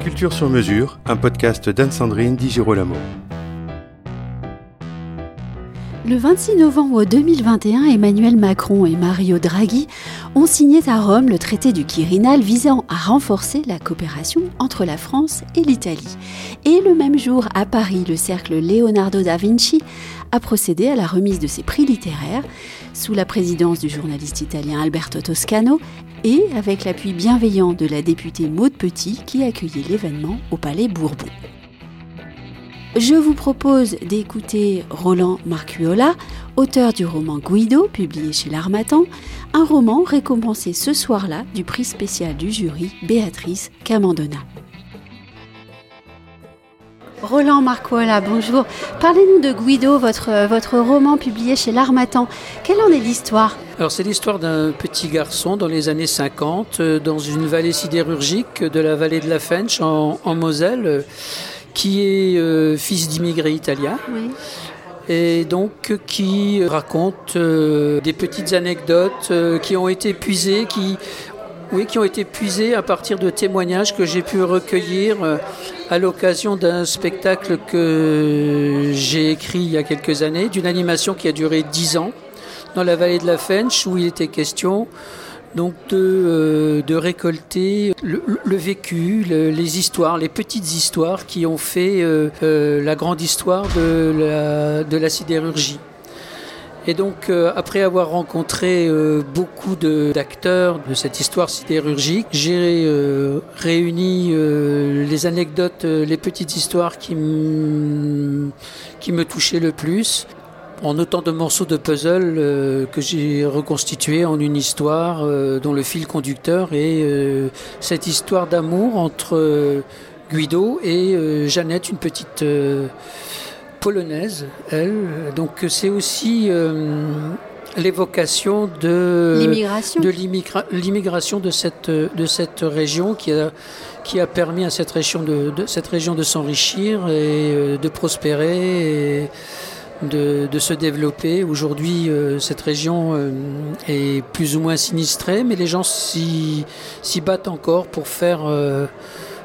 Culture sur mesure, un podcast d'Anne-Sandrine Di Girolamo. Le 26 novembre 2021, Emmanuel Macron et Mario Draghi ont signé à Rome le traité du Quirinal visant à renforcer la coopération entre la France et l'Italie. Et le même jour, à Paris, le cercle Leonardo da Vinci a procédé à la remise de ses prix littéraires sous la présidence du journaliste italien Alberto Toscano et avec l'appui bienveillant de la députée Maude Petit qui accueillait l'événement au Palais Bourbon. Je vous propose d'écouter Roland Marcuola, auteur du roman Guido, publié chez l'Armatan, un roman récompensé ce soir-là du prix spécial du jury Béatrice Camandona. Roland Marcuola, bonjour. Parlez-nous de Guido, votre, roman publié chez l'Armatan. Quelle en est l'histoire? Alors c'est l'histoire d'un petit garçon dans les années 50, euh, dans une vallée sidérurgique de la vallée de la Fench en, en Moselle qui est euh, fils d'immigrés italiens. Et donc qui raconte euh, des petites anecdotes euh, qui ont été puisées, qui, oui, qui ont été puisées à partir de témoignages que j'ai pu recueillir à l'occasion d'un spectacle que j'ai écrit il y a quelques années, d'une animation qui a duré dix ans dans la vallée de la Fench, où il était question donc de, euh, de récolter le, vécu, les histoires, les petites histoires qui ont fait euh, euh, la grande histoire de la, sidérurgie. Et donc, après avoir rencontré beaucoup d'acteurs de, cette histoire sidérurgique, j'ai réuni les anecdotes, les petites histoires qui me touchaient le plus en autant de morceaux de puzzle euh, que j'ai reconstitué en une histoire euh, dont le fil conducteur est euh, cette histoire d'amour entre Guido et Jeannette, une petite polonaise, elle. Donc c'est aussi l'évocation de l'immigration de, cette de cette région qui a qui a permis à cette région de, de cette région de s'enrichir et de prospérer et, de, se développer. Aujourd'hui, euh, cette région euh, est plus ou moins sinistrée, mais les gens s'y battent encore pour faire, euh,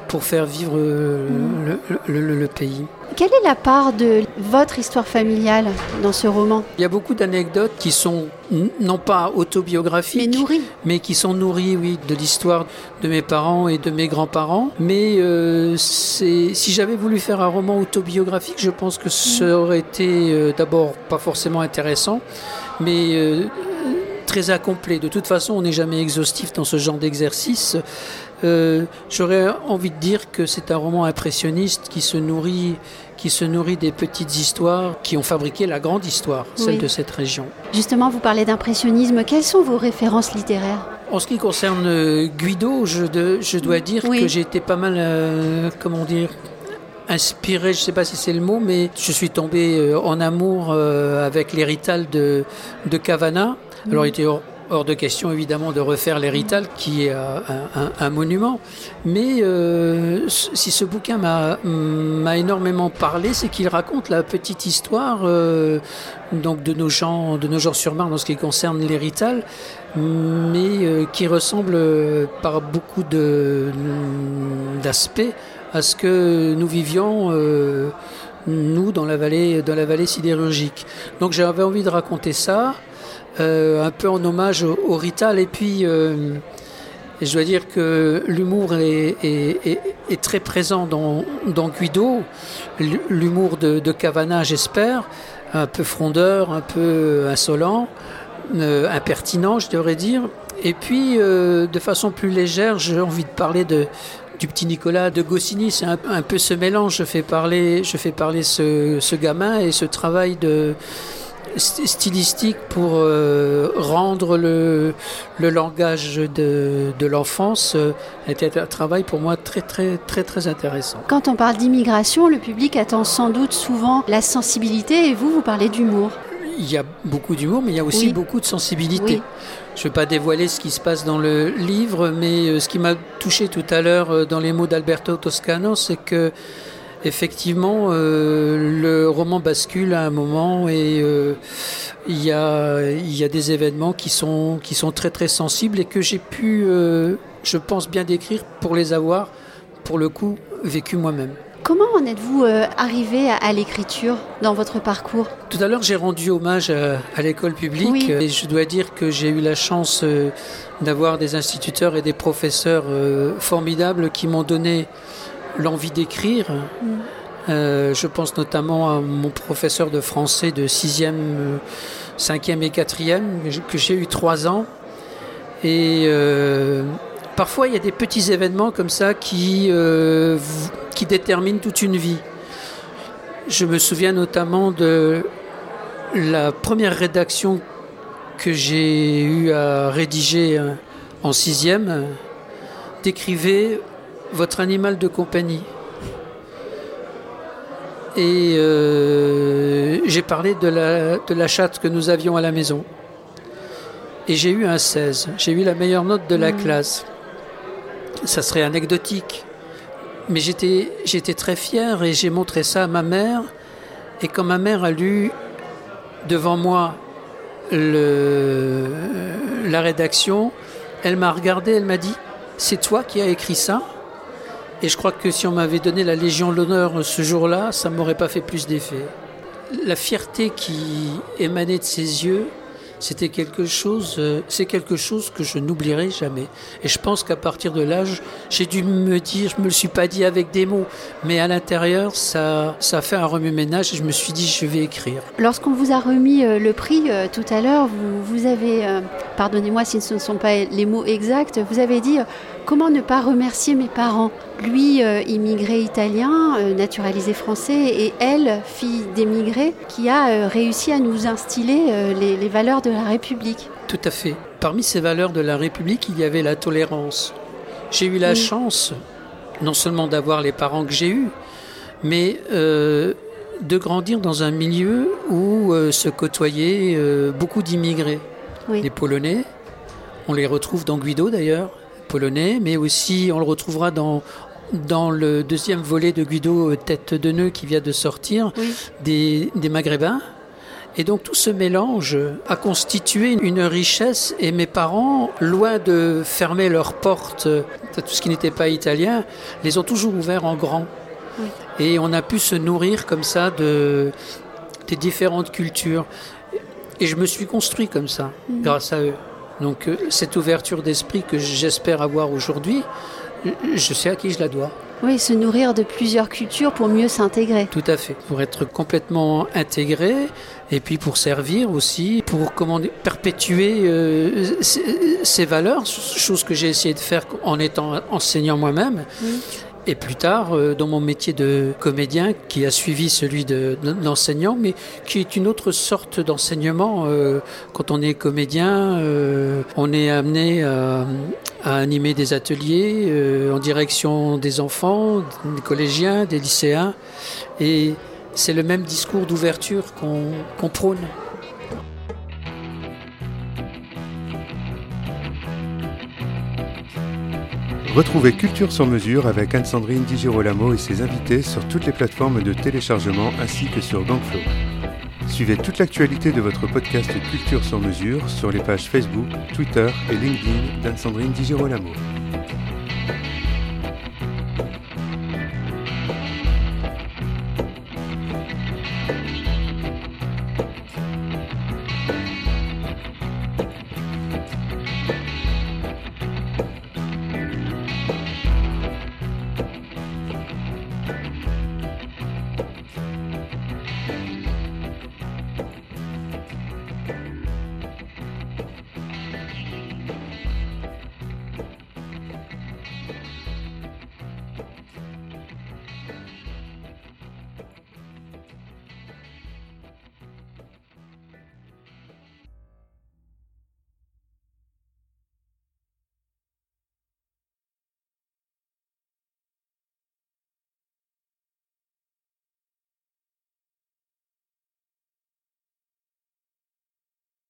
pour faire vivre le, pays. Quelle est la part de votre histoire familiale dans ce roman? Il y a beaucoup d'anecdotes qui sont non pas autobiographiques, mais nourries, mais qui sont nourries, oui, de l'histoire de mes parents et de mes grands-parents. Mais euh, si j'avais voulu faire un roman autobiographique, je pense que ça aurait été euh, d'abord pas forcément intéressant, mais euh, très incomplet. De toute façon, on n'est jamais exhaustif dans ce genre d'exercice. Euh, j'aurais envie de dire que c'est un roman impressionniste qui se nourrit qui se nourrit des petites histoires qui ont fabriqué la grande histoire, celle de cette région. Justement, vous parlez d'impressionnisme. Quelles sont vos références littéraires? En ce qui concerne euh, Guido, je, je dois dire que j'ai été pas mal, euh, comment dire, inspiré, je ne sais pas si c'est le mot, mais je suis tombé en amour avec l'hérital de, de Cavana. Alors, il était Hors de question évidemment de refaire l'hérital qui est euh, un, monument. Mais euh, si ce bouquin m'a énormément parlé, c'est qu'il raconte la petite histoire euh, donc de nos gens, de nos gens sur Marne en ce qui concerne l'hérital, mais qui ressemble par beaucoup d'aspects à ce que nous vivions nous dans la vallée, dans la vallée sidérurgique. Donc j'avais envie de raconter ça. Euh, un peu en hommage au, Rital. Et puis, euh, je dois dire que l'humour est, très présent dans, dans Guido, l'humour de, de, Cavana, j'espère, un peu frondeur, un peu insolent, euh, impertinent, je devrais dire. Et puis, de façon plus légère, j'ai envie de parler de, du petit Nicolas de Goscinny. C'est un, peu ce mélange. Je fais parler, je fais parler ce, ce gamin et ce travail de stylistique pour euh, rendre le, le, langage de, de l'enfance euh, était un travail pour moi très très très très intéressant. Quand on parle d'immigration, le public attend sans doute souvent la sensibilité et vous, vous parlez d'humour. Il y a beaucoup d'humour, mais il y a aussi beaucoup de sensibilité. Je ne vais pas dévoiler ce qui se passe dans le livre, mais euh, ce qui m'a touché tout à l'heure dans les mots d'Alberto Toscano, c'est que effectivement, euh, le roman bascule à un moment et euh, il y, a, y a des événements qui sont, qui sont très très sensibles et que j'ai pu, euh, je pense, bien décrire pour les avoir pour le coup, vécu moi-même. Comment en êtes-vous arrivé à, l'écriture dans votre parcours? Tout à l'heure, j'ai rendu hommage à, l'école publique et je dois dire que j'ai eu la chance d'avoir des instituteurs et des professeurs formidables qui m'ont donné l'envie d'écrire. Mm. je pense notamment à mon professeur de français de 6e, 5e et 4e, que j'ai eu 3 ans. Et parfois, il y a des petits événements comme ça qui qui détermine toute une vie. Je me souviens notamment de la première rédaction que j'ai eu à rédiger euh, en sixième, décrivait votre animal de compagnie. Et euh, j'ai parlé de la, de la chatte que nous avions à la maison. Et j'ai eu un 16. J'ai eu la meilleure note de la mmh. classe. Ça serait anecdotique. Mais j'étais, j'étais très fier et j'ai montré ça à ma mère. Et quand ma mère a lu devant moi le, la rédaction, elle m'a regardé, elle m'a dit C'est toi qui as écrit ça? Et je crois que si on m'avait donné la Légion de l'honneur ce jour-là, ça ne m'aurait pas fait plus d'effet. La fierté qui émanait de ses yeux, c'était quelque chose, euh, c'est quelque chose que je n'oublierai jamais. Et je pense qu'à partir de l'âge, j'ai dû me dire, je me le suis pas dit avec des mots, mais à l'intérieur, ça, ça a fait un remue-ménage et je me suis dit, je vais écrire. Lorsqu'on vous a remis euh, le prix euh, tout à l'heure, vous, vous avez, pardonnez-moi si ce ne sont pas les mots exacts, vous avez dit Comment ne pas remercier mes parents? Lui, euh, immigré italien, euh, naturalisé français, et elle, fille d'émigré, qui a euh, réussi à nous instiller les, les, valeurs de la République. Tout à fait. Parmi ces valeurs de la République, il y avait la tolérance. J'ai eu la chance, non seulement d'avoir les parents que j'ai eus, mais de grandir dans un milieu où se côtoyaient beaucoup d'immigrés. Les Polonais, on les retrouve dans Guido d'ailleurs, polonais, mais aussi on le retrouvera dans, dans le deuxième volet de Guido euh, Tête de nœud qui vient de sortir, des, des Maghrébins. Et donc tout ce mélange a constitué une richesse et mes parents, loin de fermer leurs portes à tout ce qui n'était pas italien, les ont toujours ouverts en grand. Et on a pu se nourrir comme ça de, des différentes cultures. Et je me suis construit comme ça, mm. grâce à eux. Donc euh, cette ouverture d'esprit que j'espère avoir aujourd'hui, je sais à qui je la dois. Oui, se nourrir de plusieurs cultures pour mieux s'intégrer. Tout à fait, pour être complètement intégré et puis pour servir aussi, pour comment perpétuer euh, ces, valeurs, chose que j'ai essayé de faire en étant enseignant moi-même. Et plus tard, euh, dans mon métier de comédien, qui a suivi celui d'enseignant, mais qui est une autre sorte d'enseignement. Euh, quand on est comédien, euh, on est amené à, animer des ateliers en direction des enfants, des collégiens, des lycéens. Et c'est le même discours d'ouverture qu'on prône. Retrouvez Culture sur mesure avec Anne-Sandrine Di Girolamo et ses invités sur toutes les plateformes de téléchargement ainsi que sur Gangflow. Suivez toute l'actualité de votre podcast Culture sur mesure sur les pages Facebook, Twitter et LinkedIn d'Anne-Sandrine Di Girolamo. Bye.